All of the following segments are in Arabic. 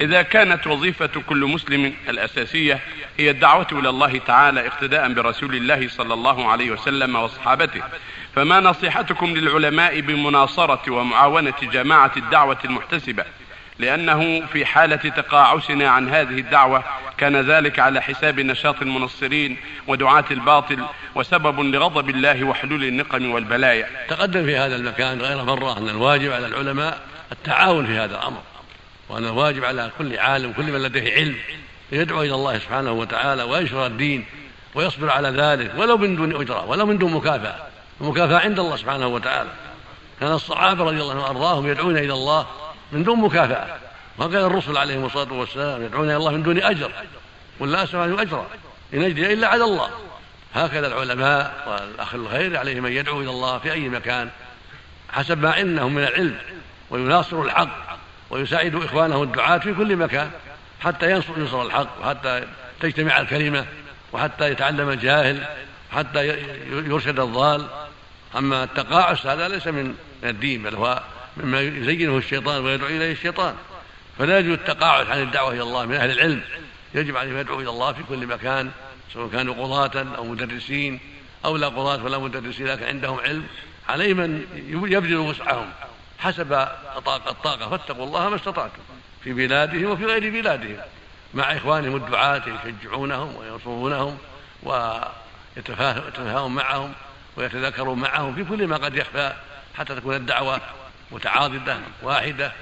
إذا كانت وظيفة كل مسلم الأساسية هي الدعوة إلى الله تعالى اقتداء برسول الله صلى الله عليه وسلم وصحابته فما نصيحتكم للعلماء بمناصرة ومعاونة جماعة الدعوة المحتسبة؟ لأنه في حالة تقاعسنا عن هذه الدعوة كان ذلك على حساب نشاط المنصرين ودعاة الباطل وسبب لغضب الله وحلول النقم والبلايا. تقدم في هذا المكان غير مرة أن الواجب على العلماء التعاون في هذا الأمر. وأن الواجب على كل عالم كل من لديه علم يدعو إلى الله سبحانه وتعالى وينشر الدين ويصبر على ذلك ولو من دون أجرة ولو من دون مكافأة. المكافأة عند الله سبحانه وتعالى. كان الصحابة رضي الله عنهم وأرضاهم يدعون إلى الله من دون مكافأة. وكان الرسل عليهم الصلاة والسلام يدعون إلى الله من دون أجر. قل لا أسأل عنه أجرا إن أجري إلا على الله. هكذا العلماء والأخ الخير عليهم أن يدعوا إلى الله في أي مكان حسب ما عندهم من العلم ويناصروا الحق. ويساعدوا إخوانه الدعاة في كل مكان حتى ينصر ينصر الحق وحتى تجتمع الكلمة وحتى يتعلم الجاهل حتى يرشد الضال. أما التقاعس هذا ليس من الدين بل هو مما يزينه الشيطان ويدعو إليه الشيطان. فلا يجوز التقاعس عن الدعوة إلى الله من أهل العلم. يجب عليهم يدعو إلى الله في كل مكان سواء كانوا قضاة أو مدرسين أو لا قضاة ولا مدرسين لكن عندهم علم عليهم أن يبذلوا وسعهم. حسب الطاقة فاتقوا الله ما استطعتم. في بلادهم وفي غير بلادهم. مع إخوانهم الدعاة يشجعونهم وينصرونهم ويتفاهمون معهم ويتذكرون معهم في كل ما قد يخفى حتى تكون الدعوة متعاضدة واحدة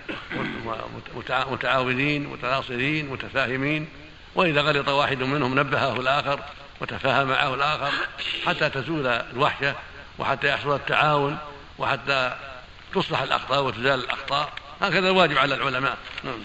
متعاونين متناصرين متفاهمين. وإذا غلط واحد منهم نبهه الآخر وتفاهم معه الآخر حتى تزول الوحشة وحتى يحصل التعاون وحتى تصلح الأخطاء وتزال الأخطاء. هكذا الواجب على العلماء. نعم.